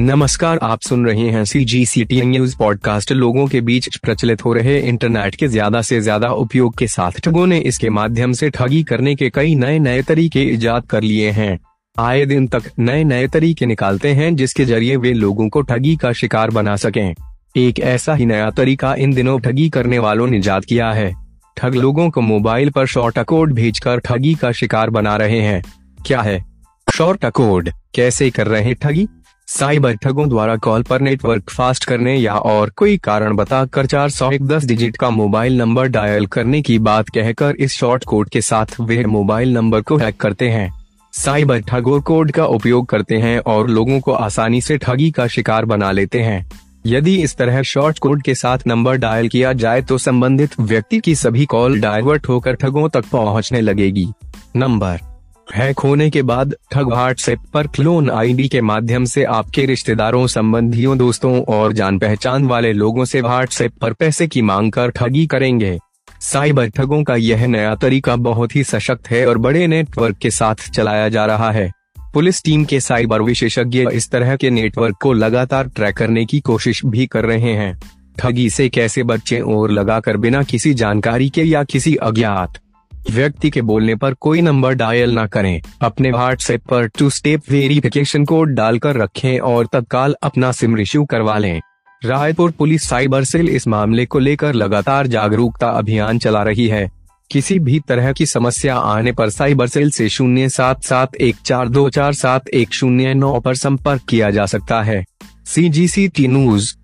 नमस्कार, आप सुन रहे हैं C G C T news podcast लोगों के बीच प्रचलित हो रहे इंटरनेट के ज़्यादा से ज़्यादा उपयोग के साथ ठगों ने इसके माध्यम से ठगी करने के कई नए नए तरीके इजाद कर लिए हैं। आए दिन तक नए नए तरीके निकालते हैं, जिसके ज़रिए वे लोगों को ठगी का शिकार बना सकें। एक ऐसा ही नया तरीका इन दिनों ठगी करने वालों ने इजाद किया है। ठग लोगों को मोबाइल पर शॉर्ट कोड भेजकर ठगी का शिकार बना रहे हैं। क्या है? Short code? कैसे कर रहे ठगी? साइबर ठगों द्वारा कॉल पर नेटवर्क फास्ट करने या और कोई कारण बताकर चार सौ एक दस डिजिट का मोबाइल नंबर डायल करने की बात कहकर इस शॉर्ट कोड के साथ वे मोबाइल नंबर को हैक करते हैं। साइबर ठगों कोड का उपयोग करते हैं और लोगों को आसानी से ठगी का शिकार बना लेते हैं। यदि इस तरह शॉर्ट कोड के साथ नंबर डायल किया जाए तो संबंधित व्यक्ति की सभी कॉल डाइवर्ट होकर ठगों तक पहुँचने लगेगी। नंबर हैक होने के बाद ठग व्हाट्सएप पर क्लोन आईडी के माध्यम से आपके रिश्तेदारों, संबंधियों, दोस्तों और जान पहचान वाले लोगों से व्हाट्सएप पर पैसे की मांग कर ठगी करेंगे। साइबर ठगों का यह नया तरीका बहुत ही सशक्त है और बड़े नेटवर्क के साथ चलाया जा रहा है। पुलिस टीम के साइबर विशेषज्ञ इस तरह के नेटवर्क को लगातार ट्रैक करने की कोशिश भी कर रहे हैं। ठगी से कैसे बच्चे और लगाकर बिना किसी जानकारी के या किसी अज्ञात व्यक्ति के बोलने पर कोई नंबर डायल न करें। अपने व्हाट्सएप पर टू स्टेप वेरिफिकेशन कोड डालकर रखें और तत्काल अपना सिम रिश्यू करवा लें। रायपुर पुलिस साइबर सेल इस मामले को लेकर लगातार जागरूकता अभियान चला रही है। किसी भी तरह की समस्या आने पर साइबर सेल से शून्य सात सात एक चार दो चार सात एक शून्य नौ पर संपर्क किया जा सकता है। सी जी सी टी न्यूज़